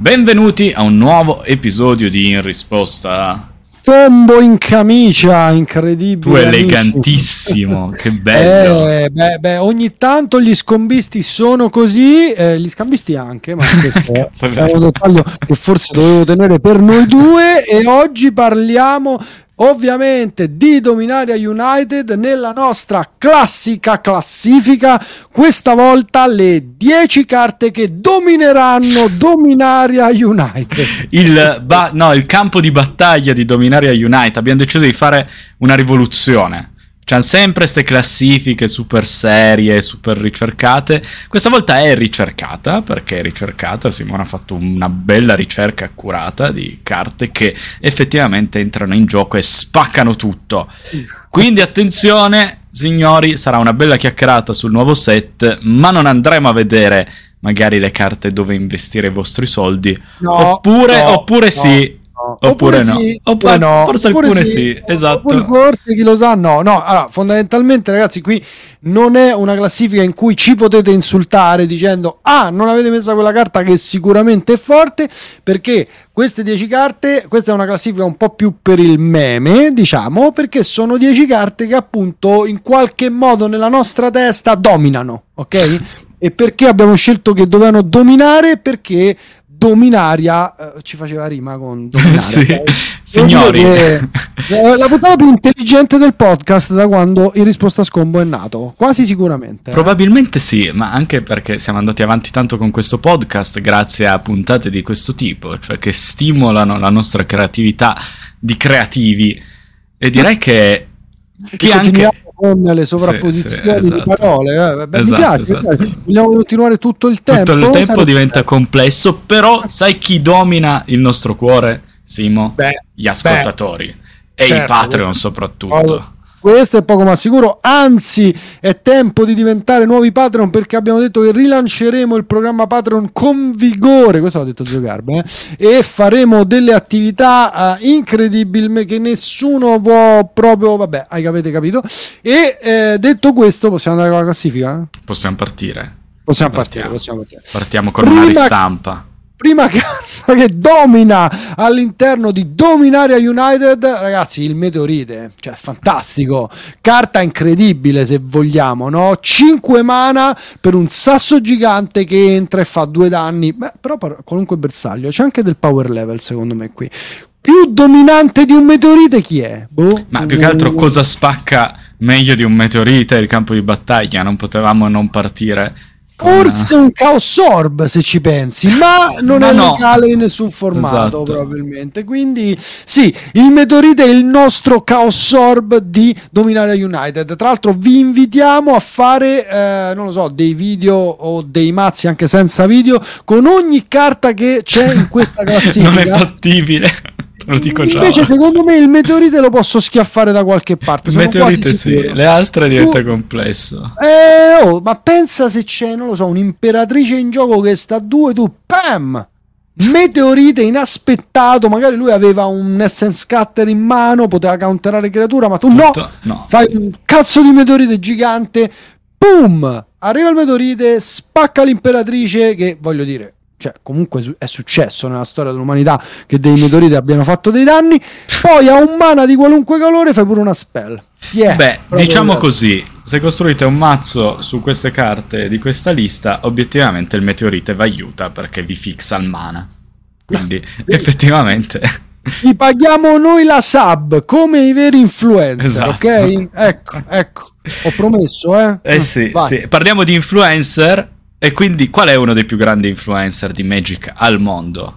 Benvenuti a un nuovo episodio di In Risposta. Tombo in camicia, incredibile. Tu elegantissimo, che bello. Eh, beh, beh, ogni tanto gli scombisti sono così, eh, gli scambisti anche, ma questo è un dettaglio che forse dovevo tenere per noi due e oggi parliamo ovviamente di Dominaria United nella nostra classica classifica, questa volta le 10 carte che domineranno Dominaria United. Il, ba- no, il campo di battaglia di Dominaria United, abbiamo deciso di fare una rivoluzione C'hanno sempre queste classifiche super serie, super ricercate. Questa volta è ricercata, perché è ricercata. Simone ha fatto una bella ricerca accurata di carte che effettivamente entrano in gioco e spaccano tutto. Quindi attenzione, signori, sarà una bella chiacchierata sul nuovo set, ma non andremo a vedere magari le carte dove investire i vostri soldi. No, oppure, no, oppure no. sì Oppure, oppure no. Sì, oppure no. Forse oppure alcune sì, sì, esatto. Oppure forse chi lo sa, no. No, allora, fondamentalmente ragazzi, qui non è una classifica in cui ci potete insultare dicendo "Ah, non avete messo quella carta che sicuramente è forte", perché queste 10 carte, questa è una classifica un po' più per il meme, diciamo, perché sono 10 carte che appunto in qualche modo nella nostra testa dominano, ok? E perché abbiamo scelto che dovevano dominare? Perché Dominaria eh, ci faceva rima con Dominaria. sì. Signori, la puntata più intelligente del podcast da quando in risposta a Scombo è nato, quasi sicuramente. Eh. Probabilmente sì, ma anche perché siamo andati avanti tanto con questo podcast grazie a puntate di questo tipo, cioè che stimolano la nostra creatività di creativi. E direi che, che anche con le sovrapposizioni sì, sì, esatto. di parole. Eh. Beh, esatto, mi, piace, esatto. mi piace, vogliamo continuare tutto il tempo. Tutto il tempo Sarebbe... diventa complesso, però sai chi domina il nostro cuore, Simo? Beh, Gli ascoltatori beh, e certo, i Patreon soprattutto. Questo è poco ma sicuro, anzi è tempo di diventare nuovi Patreon perché abbiamo detto che rilanceremo il programma Patreon con vigore, questo l'ha detto Zio Garbe, eh? e faremo delle attività uh, incredibili che nessuno può proprio, vabbè, avete capito. E eh, detto questo possiamo andare con la classifica? Possiamo partire. Possiamo partire, possiamo partire. Partiamo con Prima... una ristampa prima carta che domina all'interno di Dominaria United, ragazzi, il meteorite, cioè fantastico, carta incredibile se vogliamo, no? 5 mana per un sasso gigante che entra e fa due danni, beh, però qualunque bersaglio, c'è anche del power level secondo me qui. Più dominante di un meteorite chi è? Boh. Ma più che altro cosa spacca meglio di un meteorite il campo di battaglia? Non potevamo non partire Forse un Chaos Orb se ci pensi, ma non ma è no. legale in nessun formato esatto. probabilmente. Quindi sì, il Meteorite è il nostro Chaos Orb di Dominaria United. Tra l'altro vi invitiamo a fare, eh, non lo so, dei video o dei mazzi anche senza video con ogni carta che c'è in questa classifica. non è fattibile lo dico già. Invece, secondo me, il meteorite lo posso schiaffare da qualche parte. Il meteorite sì, le altre diventa tu... complesso. Eh, oh, ma pensa se c'è, non lo so, un'imperatrice in gioco che sta a due, tu, pam! Meteorite inaspettato, magari lui aveva un Essence Cutter in mano, poteva counterare creatura, ma tu no, no. Fai un cazzo di meteorite gigante, boom! Arriva il meteorite, spacca l'imperatrice, che voglio dire, cioè comunque è successo nella storia dell'umanità che dei meteoriti abbiano fatto dei danni, poi a un mana di qualunque colore fai pure una spell. Yeah, Beh, diciamo vero. così, se costruite un mazzo su queste carte di questa lista, obiettivamente il meteorite vi aiuta perché vi fixa il mana. Quindi effettivamente... Vi paghiamo noi la sub come i veri influencer, esatto. ok? Ecco, ecco, ho promesso, eh? Eh sì, sì. Parliamo di influencer e quindi qual è uno dei più grandi influencer di Magic al mondo?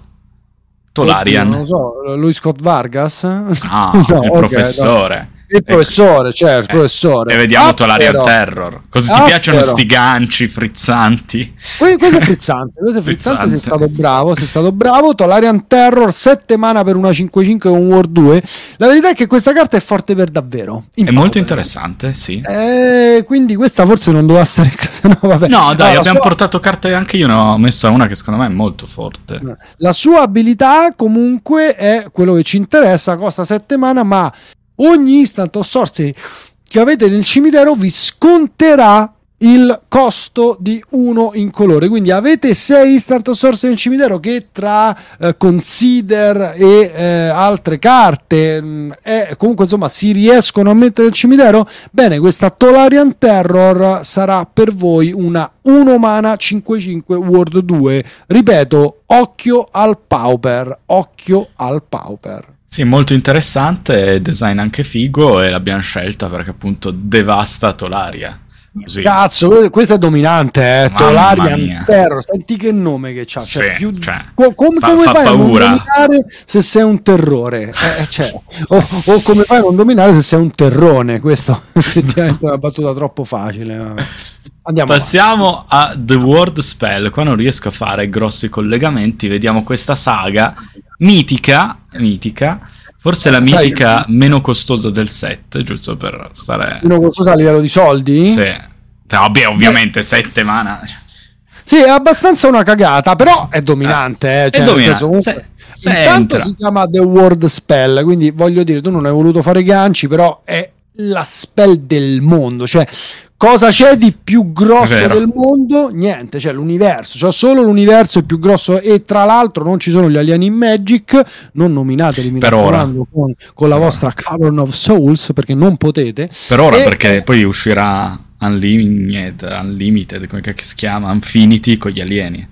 Tolarian. Oddio, non lo so, lui Scott Vargas? No, no il okay, professore. No. Il professore, certo, il eh, professore. E vediamo ah, Tolarian. Terror. Cosa ah, ti piacciono però. sti ganci frizzanti? questo è frizzante, questo è frizzante, sei stato bravo, sei stato bravo. Tolarian Terror, 7 mana per una 5-5 con War 2. La verità è che questa carta è forte per davvero. È power. molto interessante, sì. Eh, quindi questa forse non doveva stare in classe. No, vabbè. no dai, allora, abbiamo sua... portato carte anche io ne ho messa una che secondo me è molto forte. La sua abilità comunque è quello che ci interessa, costa 7 mana, ma ogni instant o sorte che avete nel cimitero vi sconterà il costo di uno incolore. Quindi avete 6 instant source nel cimitero che tra eh, consider e eh, altre carte mh, eh, comunque insomma si riescono a mettere nel cimitero. Bene, questa Tolarian Terror sarà per voi una 1 mana 5-5 World 2. Ripeto, occhio al Pauper, occhio al Pauper. Sì, molto interessante, design anche figo e l'abbiamo scelta perché appunto devasta Tolaria. Così. Cazzo, questo è dominante, eh. Tolarian. Terror. Senti che nome che c'ha. Cioè, Sì, più... cioè, co- come, fa- come fa fai a non dominare se sei un terrore? Eh, eh, cioè, o, o come fai a non dominare se sei un terrone? Questo effettivamente è una battuta troppo facile. Andiamo avanti. Passiamo a The Word Spell. Qua non riesco a fare grossi collegamenti. Vediamo questa saga mitica. Mitica. Forse la Sai- mitica meno costosa del set, giusto per stare. Uno costoso a livello di soldi? Sì. Vabbè, ovviamente 7 mana. Sì, è abbastanza una cagata, però è dominante. eh, È cioè, nel dominante. senso, comunque- Se- se intanto entra. si chiama The Word Spell, quindi voglio dire, tu non hai voluto fare ganci, però è la spell del mondo. Cioè, cosa c'è di più grosso del mondo? Niente, cioè l'universo. Cioè, solo l'universo è più grosso e tra l'altro non ci sono gli alieni in Magic, non nominateli, mi Per ora. raccomando, con, con la vostra Cavern of Souls, perché non potete. Per ora, E- perché poi uscirà Unlimited, Unlimited, come si chiama? Infinity con gli alieni.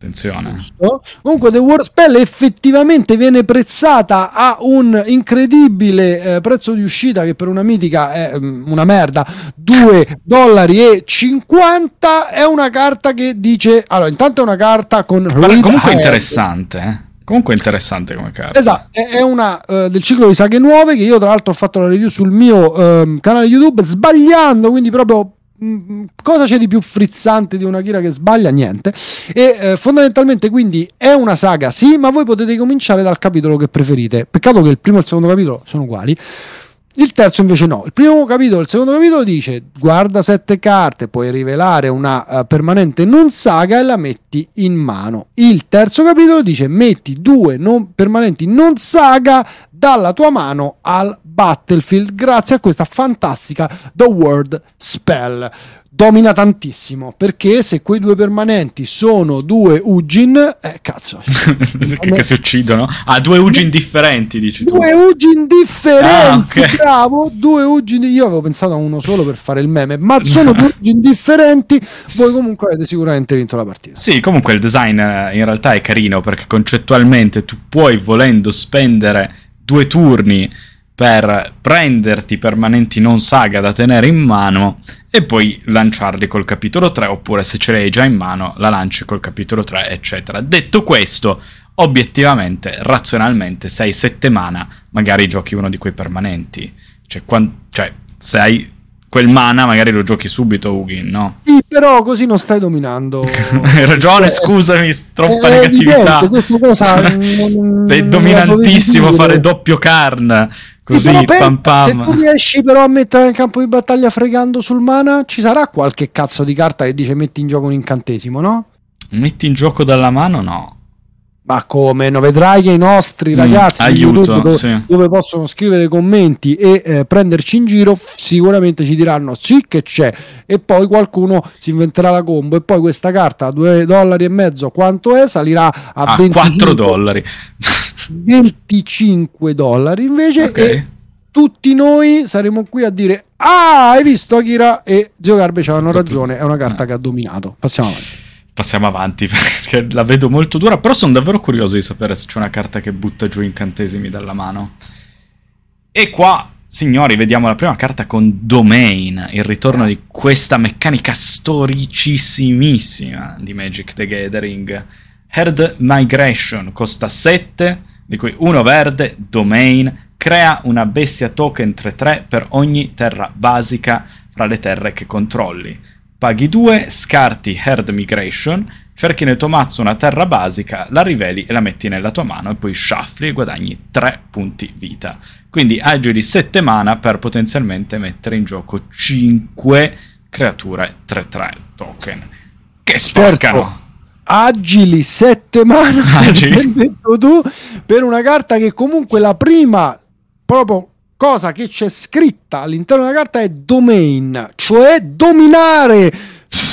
Attenzione. giusto? Comunque The War Spell effettivamente viene prezzata a un incredibile eh, prezzo di uscita che per una mitica è mm, una merda 2 dollari e 50 è una carta che dice allora intanto è una carta con Guarda, comunque interessante, eh. Comunque interessante come carta. Esatto, è una eh, del ciclo di saghe nuove che io tra l'altro ho fatto la review sul mio ehm, canale YouTube sbagliando, quindi proprio mm, cosa c'è di più frizzante di una Kira che sbaglia? Niente. E eh, fondamentalmente quindi è una saga, sì, ma voi potete cominciare dal capitolo che preferite. Peccato che il primo e il secondo capitolo sono uguali. Il terzo invece no. Il primo capitolo, il secondo capitolo dice guarda sette carte, puoi rivelare una eh, permanente non saga e la metti in mano. Il terzo capitolo dice metti due non permanenti non saga dalla tua mano al battlefield grazie a questa fantastica The Word Spell. Domina tantissimo perché se quei due permanenti sono due Ujin, eh, cazzo, che, che si uccidono. Ah, due Ugin differenti, dici tu. Due Ugin differenti, Ah, ok. bravo, due Ugin. Io avevo pensato a uno solo per fare il meme, ma sono due Ugin differenti. Voi comunque avete sicuramente vinto la partita. Sì, comunque il design eh, in realtà è carino perché concettualmente tu puoi, volendo, spendere due turni per prenderti permanenti non saga da tenere in mano e poi lanciarli col capitolo 3 oppure se ce l'hai già in mano la lanci col capitolo 3 eccetera. Detto questo, obiettivamente, razionalmente, se hai 7 mana magari giochi uno di quei permanenti. Cioè, quan- cioè se hai quel mana magari lo giochi subito Ugin, no? Sì, però così non stai dominando. Hai ragione, Eh, scusami, troppa è negatività. questa cosa non- non- È dominantissimo fare doppio carn. Sì, Così, però pensa, pam se pam. tu riesci però a mettere nel campo di battaglia fregando sul mana, ci sarà qualche cazzo di carta che dice metti in gioco un incantesimo, no? Metti in gioco dalla mano? No. Ma come? No, vedrai che i nostri Mm, ragazzi di aiuto, YouTube dove, sì. dove possono scrivere commenti e eh, prenderci in giro sicuramente ci diranno sì che c'è e poi qualcuno si inventerà la combo e poi questa carta a 2 dollari e mezzo quanto è? Salirà a, A 25 4 dollari. 25 dollari invece Ok. e tutti noi saremo qui a dire ah hai visto Akira e Gio Garbe ci avevano ragione è una carta eh. che ha dominato passiamo avanti Passiamo avanti perché la vedo molto dura. Però sono davvero curioso di sapere se c'è una carta che butta giù incantesimi dalla mano. E qua, signori, vediamo la prima carta con Domain. Il ritorno di questa meccanica storicissimissima di Magic the Gathering. Herd Migration costa 7, di cui uno verde, Domain. Crea una bestia token 3-3 per ogni terra basica fra le terre che controlli. Paghi 2, scarti Herd Migration, cerchi nel tuo mazzo una terra basica, la riveli e la metti nella tua mano e poi shuffli e guadagni 3 punti vita. Quindi agili 7 mana per potenzialmente mettere in gioco 5 creature 3-3 token. Che sporcano! agili 7 mana Agili. come hai detto tu per una carta che comunque la prima proprio cosa che c'è scritta all'interno della carta è domain, cioè dominare,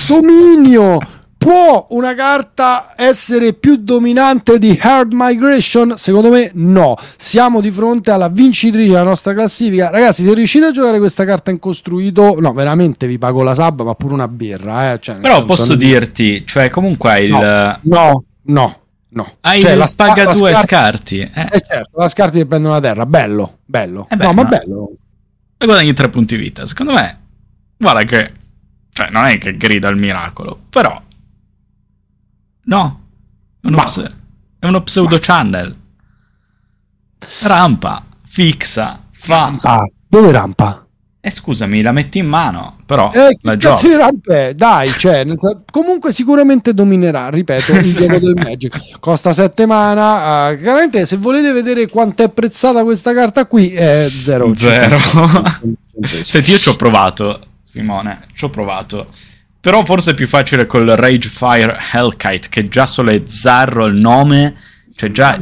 dominio. Può una carta essere più dominante di Hard Migration? Secondo me no. Siamo di fronte alla vincitrice della nostra classifica. Ragazzi, se riuscite a giocare questa carta in costruito, no, veramente vi pago la sub, ma pure una birra. Eh? Cioè, Però posso dirti, cioè comunque hai no, il... No, no, no. Hai cioè, la paga la due scar- scarti. Eh. Eh certo, la scarti che prendono la terra, bello, bello. Eh beh, no, ma no. bello. E guadagni tre punti vita. Secondo me, guarda che... Cioè, non è che grida il miracolo, però... No. È uno, pse- è uno pseudo channel. Rampa, fixa, fa... Rampa, dove rampa? E scusami, la metti in mano, però Eh, la giochi. Dai, cioè, comunque sicuramente dominerà, ripeto, il diego del Magic. Costa 7 mana, eh, chiaramente se volete vedere quanto è prezzata questa carta qui è 0. Zero. Senti, io ci ho provato, Simone, ci ho provato. Però forse è più facile col Ragefire Hellkite, che già solo è zarro il nome, cioè già.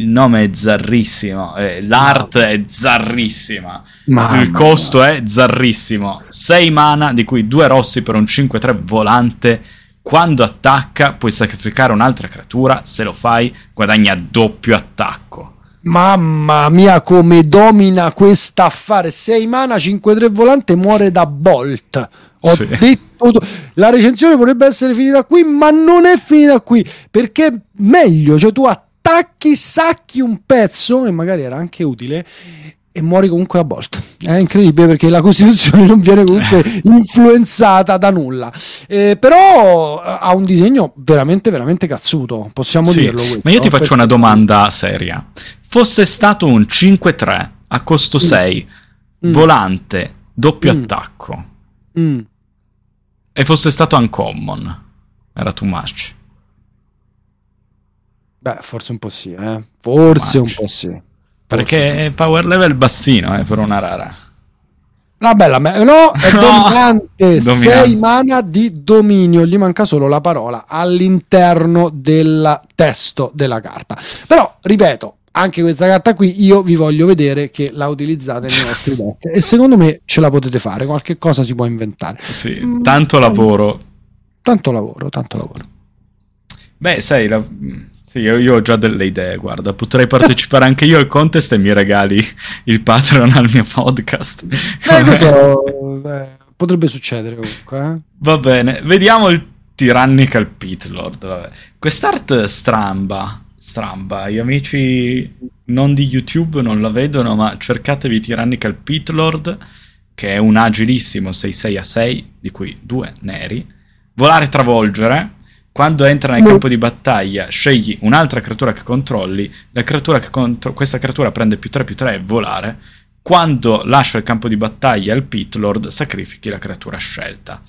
Il nome è zarrissimo, eh, l'art è zarrissima, Mamma il costo è zarrissimo. 6 mana, di cui 2 rossi per un 5-3 volante. Quando attacca puoi sacrificare un'altra creatura, se lo fai guadagna doppio attacco. Mamma mia, come domina questa affare. 6 mana, 5-3 volante, muore da Bolt. Ho Sì. detto. La recensione potrebbe essere finita qui, ma non è finita qui. Perché meglio, cioè tu attacchi, sacchi un pezzo, e magari era anche utile. E muori comunque da Bolt. È incredibile perché la Costituzione non viene comunque influenzata da nulla. Eh, però eh, ha un disegno veramente, veramente cazzuto. Possiamo Sì, dirlo. questo, ma io ti perché- faccio una domanda seria. Fosse stato un 5-3 a costo 6, Mm. volante, doppio Mm. attacco, Mm. e fosse stato uncommon, era too much. Beh, forse un po' sì, eh. Forse un po' sì. Perché è power level bassino, eh, per una rara. La bella, me- no, è No. dominante. Dominante. 6 mana di dominio. Gli manca solo la parola all'interno del testo della carta. Però, ripeto, anche questa carta qui io vi voglio vedere che la utilizzate nei vostri deck. E secondo me ce la potete fare. Qualche cosa si può inventare. Sì, Mm. tanto lavoro. Tanto lavoro, tanto lavoro. Beh, sai, la- sì, io, io ho già delle idee, guarda, potrei partecipare anche io al contest e mi regali il Patreon al mio podcast. Eh, questo eh, potrebbe succedere comunque. eh. Va bene, vediamo il Tyrannical Pit Lord. Vabbè. Quest'art stramba, stramba. Gli amici non di YouTube non la vedono, ma cercatevi Tyrannical Pit Lord, che è un agilissimo 6-6 a 6, di cui due neri. Volare travolgere. Quando entra nel campo di battaglia, scegli un'altra creatura che controlli. La creatura che contro- questa creatura prende più 3 più 3 e volare. Quando lascia il campo di battaglia il Pit Lord, sacrifichi la creatura scelta.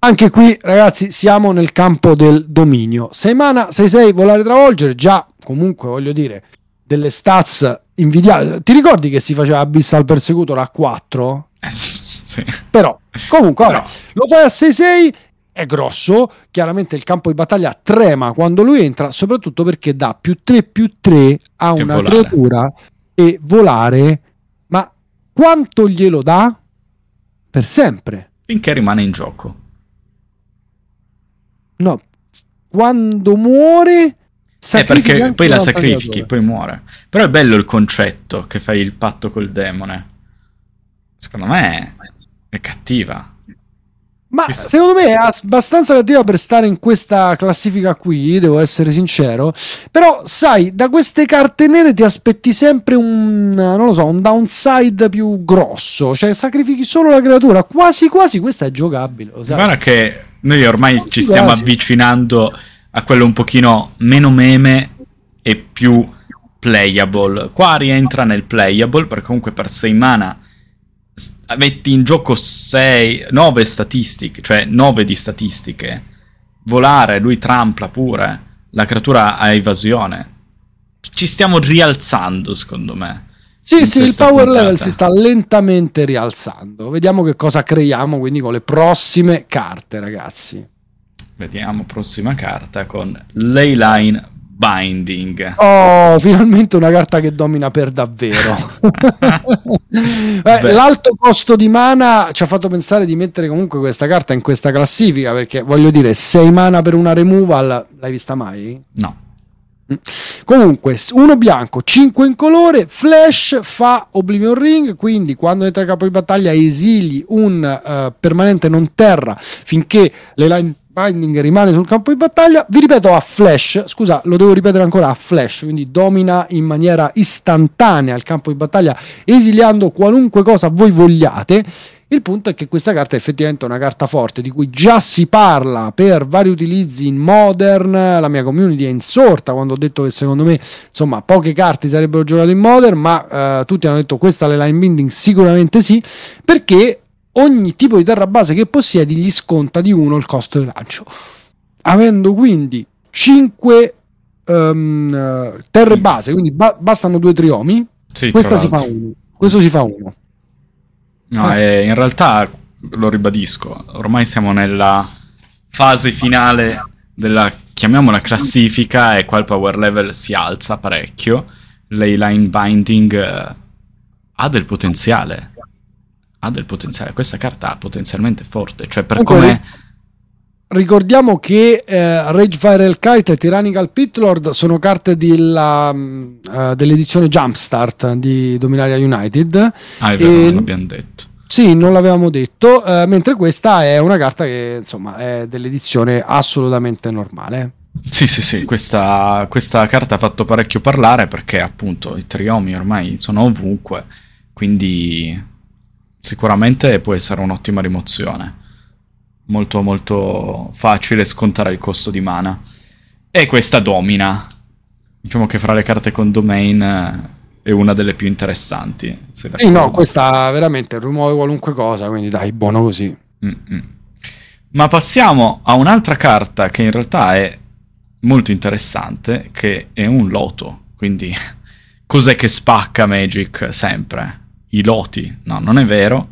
Anche qui, ragazzi, siamo nel campo del dominio. 6 mana, 6-6, volare travolgere, già comunque voglio dire, delle stats invidiate. Ti ricordi che si faceva Abyssal Persecutor a 4? Eh, sì. Però, comunque, vabbè, Però- lo fai a 6-6, è grosso, chiaramente il campo di battaglia trema quando lui entra, soprattutto perché dà più 3 più 3 a E una volare. creatura e volare, ma quanto glielo dà? Per sempre. Finché rimane in gioco. No, quando muore, Eh, perché poi la sacrifichi, poi muore. Però è bello il concetto che fai il patto col demone. Secondo me è cattiva. Ma secondo me è abbastanza cattiva per stare in questa classifica qui, devo essere sincero. Però, sai, da queste carte nere ti aspetti sempre un, non lo so, un downside più grosso. Cioè, sacrifichi solo la creatura. Quasi quasi questa è giocabile, lo sai. Guarda che noi ormai Quasi ci stiamo quasi. avvicinando a quello un pochino meno meme e più playable. Qua rientra nel playable perché comunque per 6 mana metti in gioco 6, 9 statistiche, cioè 9 di statistiche. Volare, lui trampla pure, la creatura ha evasione. Ci stiamo rialzando, secondo me. Sì, sì, il power puntata. level si sta lentamente rialzando. Vediamo che cosa creiamo quindi con le prossime carte, ragazzi. Vediamo prossima carta con Leyline Binding. Oh, finalmente una carta che domina per davvero. eh, l'alto costo di mana ci ha fatto pensare di mettere comunque questa carta in questa classifica perché voglio dire, 6 mana per una removal, l'hai vista mai? No. Mm. Comunque, uno bianco, 5 in colore, flash fa Oblivion Ring, quindi quando entra in capo di battaglia esili un uh, permanente non terra finché le line Binding rimane sul campo di battaglia. Vi ripeto a flash, scusa, lo devo ripetere ancora a flash, quindi domina in maniera istantanea il campo di battaglia, esiliando qualunque cosa voi vogliate. Il punto è che questa carta è effettivamente una carta forte di cui già si parla per vari utilizzi in modern. La mia community è insorta quando ho detto che secondo me insomma poche carte sarebbero giocate in modern, ma eh, tutti hanno detto questa le line binding sicuramente sì, perché ogni tipo di terra base che possiedi gli sconta di 1 il costo di lancio. Avendo quindi 5 um, ehm, terre base, quindi ba- bastano due triomi, sì, questa si fa uno. Questo si fa uno. No, eh. eh, in realtà lo ribadisco, ormai siamo nella fase finale della chiamiamola classifica e qua il power level si alza parecchio. Leyline Binding uh, ha del potenziale ha del potenziale. Questa carta ha potenzialmente forte, cioè per come ricordiamo che eh, Rage Fire Kite e Tyrannical Pitlord sono carte della, uh, dell'edizione Jumpstart di Dominaria United. Ah, è vero, e... non l'abbiamo detto. Sì, non l'avevamo detto, uh, mentre questa è una carta che insomma è dell'edizione assolutamente normale. Sì, sì, sì, questa, questa carta ha fatto parecchio parlare perché appunto i triomi ormai sono ovunque, quindi sicuramente può essere un'ottima rimozione. Molto molto facile scontare il costo di mana. E questa domina. Diciamo che fra le carte con domain eh, è una delle più interessanti. Sì, no, questa veramente rimuove qualunque cosa, quindi dai, buono così. Mm-mm. Ma passiamo a un'altra carta che in realtà è molto interessante, che è un loto. Quindi cos'è che spacca Magic sempre? I loti, no, non è vero,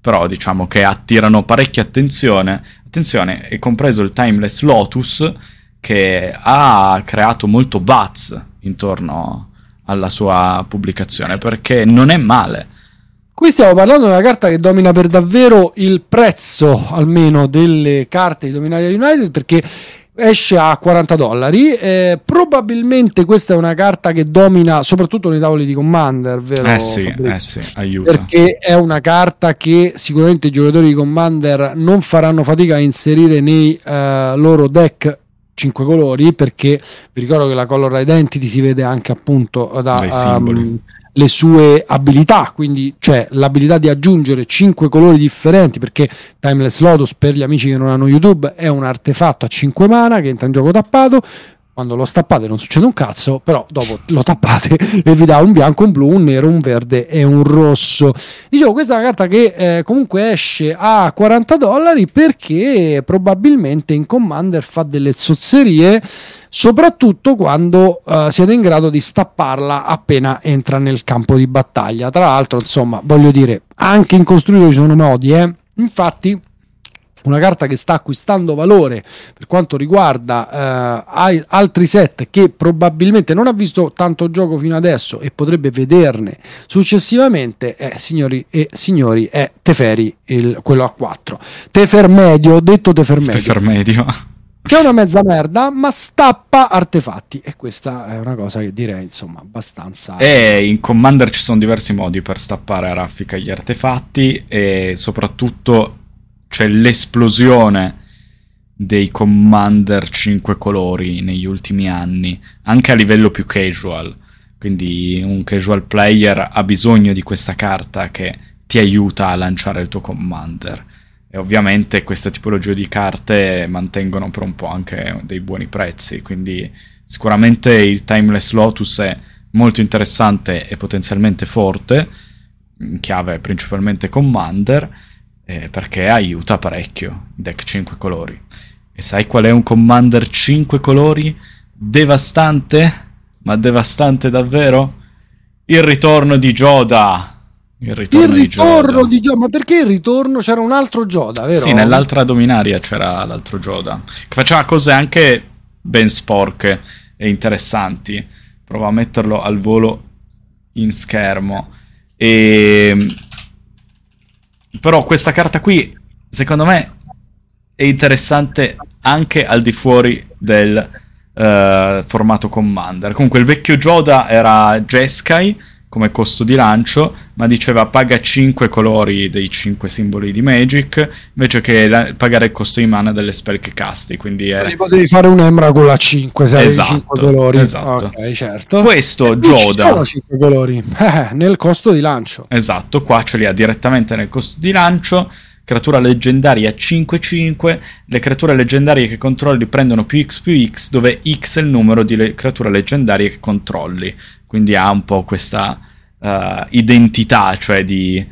però diciamo che attirano parecchia attenzione. Attenzione, è compreso il Timeless Lotus che ha creato molto buzz intorno alla sua pubblicazione perché non è male. Qui stiamo parlando di una carta che domina per davvero il prezzo almeno delle carte di Dominaria United perché esce a 40 dollari. Eh, probabilmente questa è una carta che domina soprattutto nei tavoli di Commander, vero? Eh sì, eh sì, aiuta. Perché è una carta che sicuramente i giocatori di Commander non faranno fatica a inserire nei uh, loro deck 5 colori perché vi ricordo che la color identity si vede anche appunto da um, le sue abilità, quindi cioè l'abilità di aggiungere 5 colori differenti, perché Timeless Lotus per gli amici che non hanno YouTube è un artefatto a 5 mana che entra in gioco tappato. Quando lo stappate non succede un cazzo, però dopo lo tappate e vi dà un bianco, un blu, un nero, un verde e un rosso. Dicevo, questa è una carta che eh, comunque esce a 40 dollari perché probabilmente in Commander fa delle zozzerie soprattutto quando uh, siete in grado di stapparla appena entra nel campo di battaglia. Tra l'altro, insomma, voglio dire, anche in costruito ci sono modi, eh? Infatti, una carta che sta acquistando valore per quanto riguarda uh, altri set che probabilmente non ha visto tanto gioco fino adesso e potrebbe vederne successivamente, eh, signori e signori, è Teferi, il, quello a 4. Tefer medio, detto Tefer medio. Tefer medio che è una mezza merda, ma stappa artefatti. E questa è una cosa che direi, insomma, abbastanza. E in Commander ci sono diversi modi per stappare a raffica gli artefatti, e soprattutto c'è l'esplosione dei Commander 5 colori negli ultimi anni, anche a livello più casual. Quindi un casual player ha bisogno di questa carta che ti aiuta a lanciare il tuo Commander e ovviamente questa tipologia di carte mantengono per un po' anche dei buoni prezzi, quindi sicuramente il Timeless Lotus è molto interessante e potenzialmente forte, in chiave principalmente Commander, eh, perché aiuta parecchio i deck 5 colori. E sai qual è un Commander 5 colori? Devastante? Ma devastante davvero? Il ritorno di Joda! Il ritorno, il ritorno di, Joda. Ma perché il ritorno? C'era un altro Joda, vero? Sì, nell'altra dominaria c'era l'altro Joda. Che faceva cose anche ben sporche. e interessanti. Provo a metterlo al volo in schermo. E... Però questa carta qui, secondo me, è interessante anche al di fuori del uh, formato Commander. Comunque il vecchio Joda era Jeskai come costo di lancio, ma diceva paga 5 colori dei 5 simboli di Magic, invece che la- pagare il costo di mana delle spell che casti, quindi è... Potevi fare un'embra con la 5, se Esatto, avevi 5 colori. esatto. Ok, certo. Questo ci Joda... sono 5 colori eh, nel costo di lancio. Esatto, qua ce li ha direttamente nel costo di lancio. Creatura leggendaria 5-5. Le creature leggendarie che controlli prendono più X più X, dove X è il numero di le- creature leggendarie che controlli. Quindi ha un po' questa eh, identità, cioè di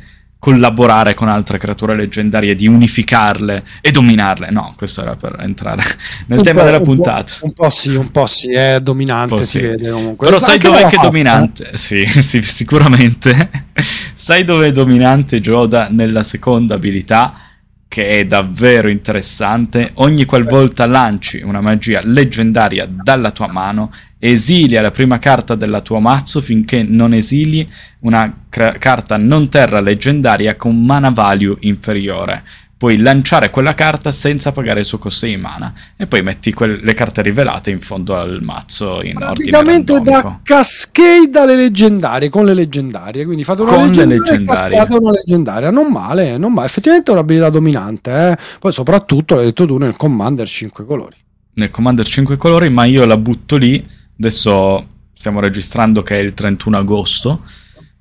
collaborare con altre creature leggendarie, di unificarle e dominarle. No, questo era per entrare nel Un tema po', della un po', puntata. Un po' sì, un po' sì, è dominante, po' si sì. vede comunque. Però Ma sai dov'è che è dominante? Sì, sì, sicuramente. sai dove è dominante Joda nella seconda abilità? Che è davvero interessante. Ogni qualvolta lanci una magia leggendaria dalla tua mano, esilia la prima carta della tua mazzo finché non esili una cra- carta non terra leggendaria con mana value inferiore. Puoi lanciare quella carta senza pagare il suo costo di mana. E poi metti quel- le carte rivelate in fondo al mazzo in ordine Praticamente da cascade alle leggendarie, con le leggendarie. Quindi fate una Con le leggendaria e una leggendaria. Non male, non male. Effettivamente è un'abilità dominante. eh. Poi soprattutto, l'hai detto tu, nel Commander 5 colori. nel Commander 5 colori, ma io la butto lì. Adesso stiamo registrando che è il 31 agosto,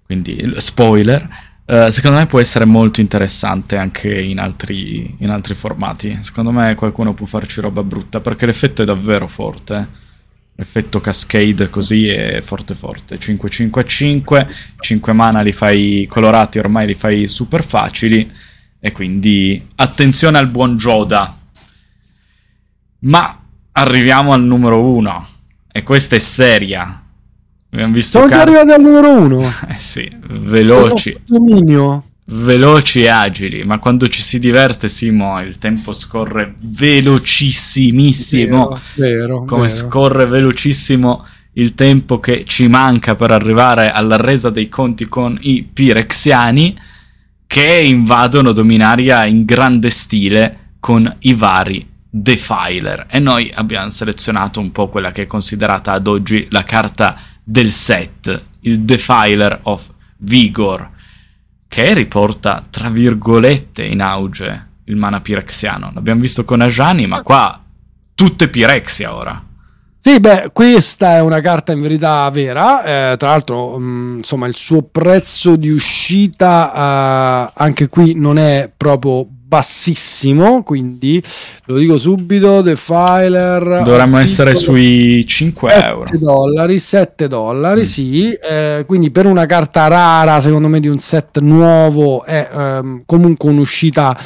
quindi il- spoiler. Eh, secondo me può essere molto interessante anche in altri, in altri formati. Secondo me qualcuno può farci roba brutta perché l'effetto è davvero forte. eh. L'effetto cascade così è forte forte. 5-5 a 5, 5 mana li fai colorati, ormai li fai super facili. E quindi attenzione al buon Joda. Ma arriviamo al numero uno. E questa è seria. Abbiamo visto Siamo carte- arrivati al numero 1. Eh sì, veloci, Dominio. veloci e agili. Ma quando ci si diverte, Simo, il tempo scorre velocissimissimo. Vero, vero, Come vero. scorre velocissimo il tempo che ci manca per arrivare alla resa dei conti con i pirexiani che invadono Dominaria in grande stile con i vari Defiler. E noi abbiamo selezionato un po' quella che è considerata ad oggi la carta del set, il Defiler of Vigor, che riporta tra virgolette in auge il mana pirexiano. L'abbiamo visto con Ajani, ma qua tutte Pirexia ora. Sì, beh, questa è una carta in verità vera. eh, tra l'altro, mh, insomma, il suo prezzo di uscita eh, anche qui non è proprio bassissimo. Quindi lo dico subito: Defiler Dovremmo essere sui 5 euro. 7 dollari, 7 dollari, Mm. sì. eh, quindi per una carta rara, secondo me, di un set nuovo è ehm, comunque un'uscita,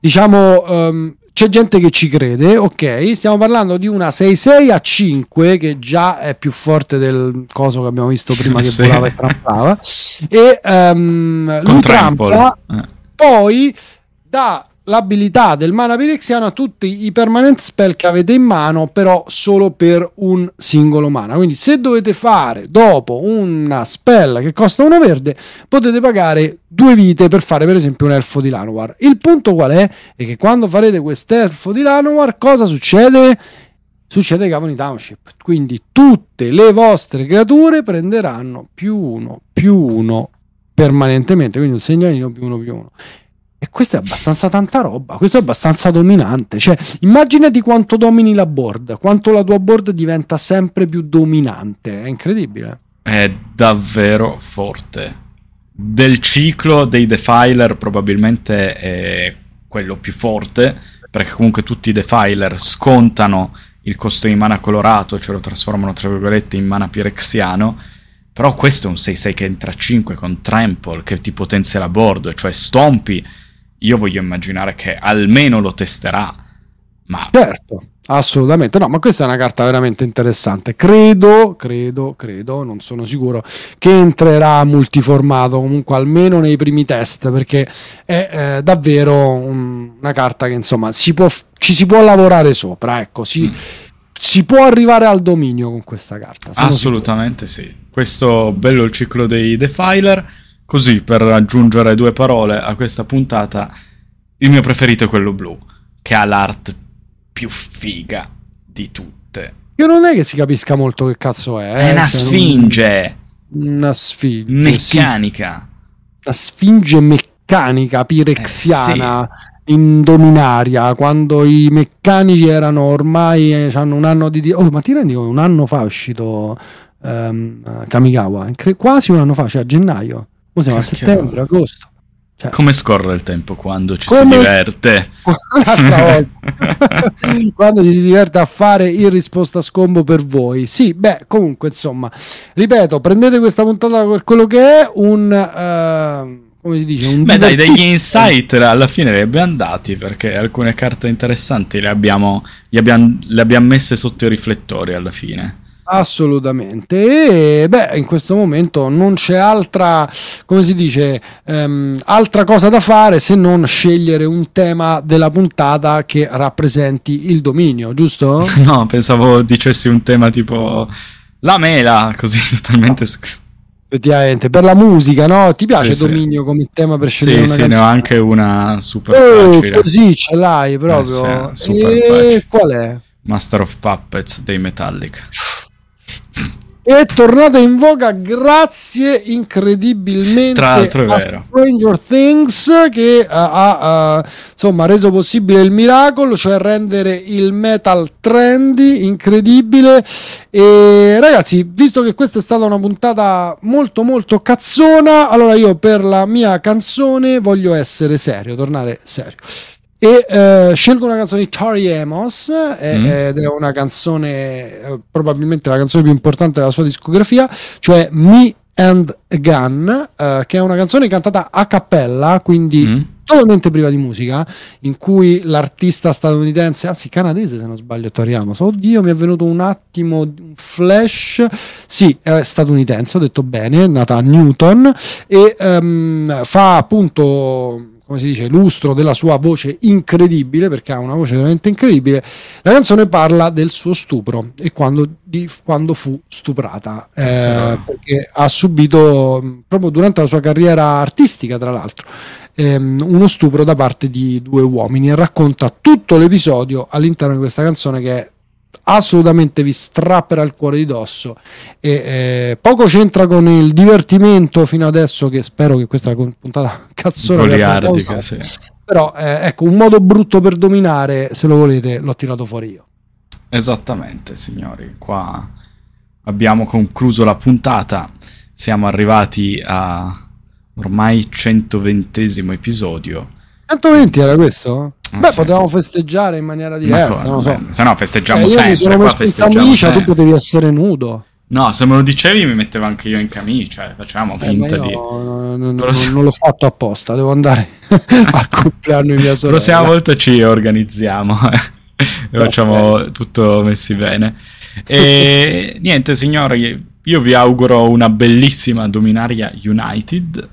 diciamo. ehm, c'è gente che ci crede, ok? Stiamo parlando di una 6-6 a 5 che già è più forte del coso che abbiamo visto prima che Sì. volava e trampava. E Con lui trampa Eh. poi dà l'abilità del mana pirexiano a tutti i permanent spell che avete in mano, però solo per un singolo mana. Quindi, se dovete fare dopo una spell che costa uno verde, potete pagare due vite per fare, per esempio, un elfo di Lanoir. Il punto qual è? È che quando farete quest'elfo di Lanoir, cosa succede? Succede Cavani Township. Quindi tutte le vostre creature prenderanno più uno, più uno permanentemente. Quindi un segnalino più uno, più uno. E questa è abbastanza tanta roba, questo è abbastanza dominante. Cioè, immaginati quanto domini la board, quanto la tua board diventa sempre più dominante. È incredibile. È davvero forte. Del ciclo dei Defiler probabilmente è quello più forte, perché comunque tutti i Defiler scontano il costo di mana colorato, cioè lo trasformano tra virgolette in mana pirexiano, però questo è un 6-6 che entra a 5 con Trample, che ti potenzia la board, cioè Stompi, io voglio immaginare che almeno lo testerà, ma Certo, assolutamente. No, ma questa è una carta veramente interessante. Credo, credo, credo, non sono sicuro, che entrerà multiformato comunque almeno nei primi test, perché è eh, davvero un- una carta che insomma si può, ci si può lavorare sopra. Ecco, si, Mm. si può arrivare al dominio con questa carta. Assolutamente sì. Questo bello il ciclo dei Defiler. Così, per aggiungere due parole a questa puntata, il mio preferito è quello blu, che ha l'art più figa di tutte. Io non è che si capisca molto che cazzo è. È eh, una cioè, sfinge. Una sfinge. Meccanica. sì, una sfinge meccanica, pirexiana, indominaria. Quando i meccanici erano ormai. eh, hanno un anno di. Oh, ma ti rendi conto? Un anno fa è uscito ehm, Kamigawa. Quasi un anno fa, cioè a gennaio. Ora siamo a Cacchio. settembre, agosto. Cioè, Come scorre il tempo quando ci si Come- diverte? Un'altra volta. quando ci si diverte a fare il risposta a scombo per voi sì beh comunque insomma ripeto prendete questa puntata per quello che è un eh, come si dice un Beh, dai, degli insight alla fine li abbiamo dati perché alcune carte interessanti le abbiamo, le abbiamo, le abbiamo messe sotto i riflettori alla fine. Assolutamente e beh in questo momento non c'è altra come si dice ehm, altra cosa da fare se non scegliere un tema della puntata che rappresenti il dominio giusto? No, pensavo dicessi un tema tipo la mela, così totalmente... sc- effettivamente per la musica no? ti piace Sì, sì. dominio come tema per scegliere Sì, una sì, ne ho canzone? anche una super Oh, facile. così ce l'hai proprio. Eh sì, super e facile. qual è? Master of Puppets dei Metallica. È tornata in voga grazie incredibilmente a. Stranger Things che eh, ha eh, insomma reso possibile il miracolo, cioè rendere il metal trendy, incredibile. E ragazzi, visto che questa è stata una puntata molto molto cazzona, allora io per la mia canzone voglio essere serio, tornare serio. E eh, scelgo una canzone di Tori Amos eh, Mm. ed è una canzone, eh, probabilmente la canzone più importante della sua discografia, cioè Me and Gun, eh, che è una canzone cantata a cappella, quindi Mm? totalmente priva di musica, in cui l'artista statunitense, anzi canadese se non sbaglio, Tori Amos, oddio mi è venuto un attimo un flash, sì, è statunitense, ho detto bene, è nata a Newton e ehm, fa appunto come si dice, lustro della sua voce incredibile, perché ha una voce veramente incredibile. La canzone parla del suo stupro e quando, di, quando fu stuprata, eh, perché ha subito, proprio durante la sua carriera artistica, tra l'altro, ehm, uno stupro da parte di due uomini e racconta tutto l'episodio all'interno di questa canzone che assolutamente vi strapperà il cuore di dosso e eh, poco c'entra con il divertimento fino adesso che spero che questa puntata cazzona sì. però eh, ecco un modo brutto per dominare se lo volete l'ho tirato fuori io Esattamente, signori. Qua abbiamo concluso la puntata. Siamo arrivati a ormai 120 episodio. 120 era questo? Ah, beh sì. potevamo festeggiare in maniera Ma diversa come? non so Se no festeggiamo Eh, io mi sempre. sono messo in camicia tu sempre. potevi essere nudo No, se me lo dicevi mi mettevo anche io in camicia. eh, Facciamo Eh, ma finta io di... non, non- Però se- non l'ho fatto apposta devo andare al compleanno di mia La sorella prossima volta ci organizziamo eh, e facciamo tutto messi bene. E niente, signori, io vi auguro una bellissima Dominaria United.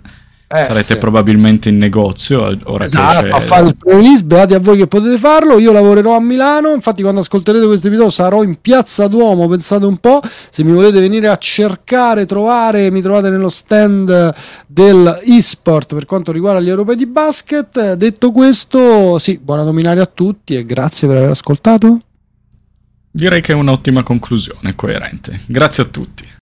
Eh, Sarete sì. probabilmente in negozio ora Esatto, a fare il pre-release, beati a voi che potete farlo. Io lavorerò a Milano. Infatti, quando ascolterete questo episodio, sarò in piazza Duomo. Pensate un po'. Se mi volete venire a cercare, trovare, mi trovate nello stand del eSport per quanto riguarda gli europei di basket. Detto questo, sì, buona dominaria a tutti e grazie per aver ascoltato. Direi che è un'ottima conclusione, coerente. Grazie a tutti.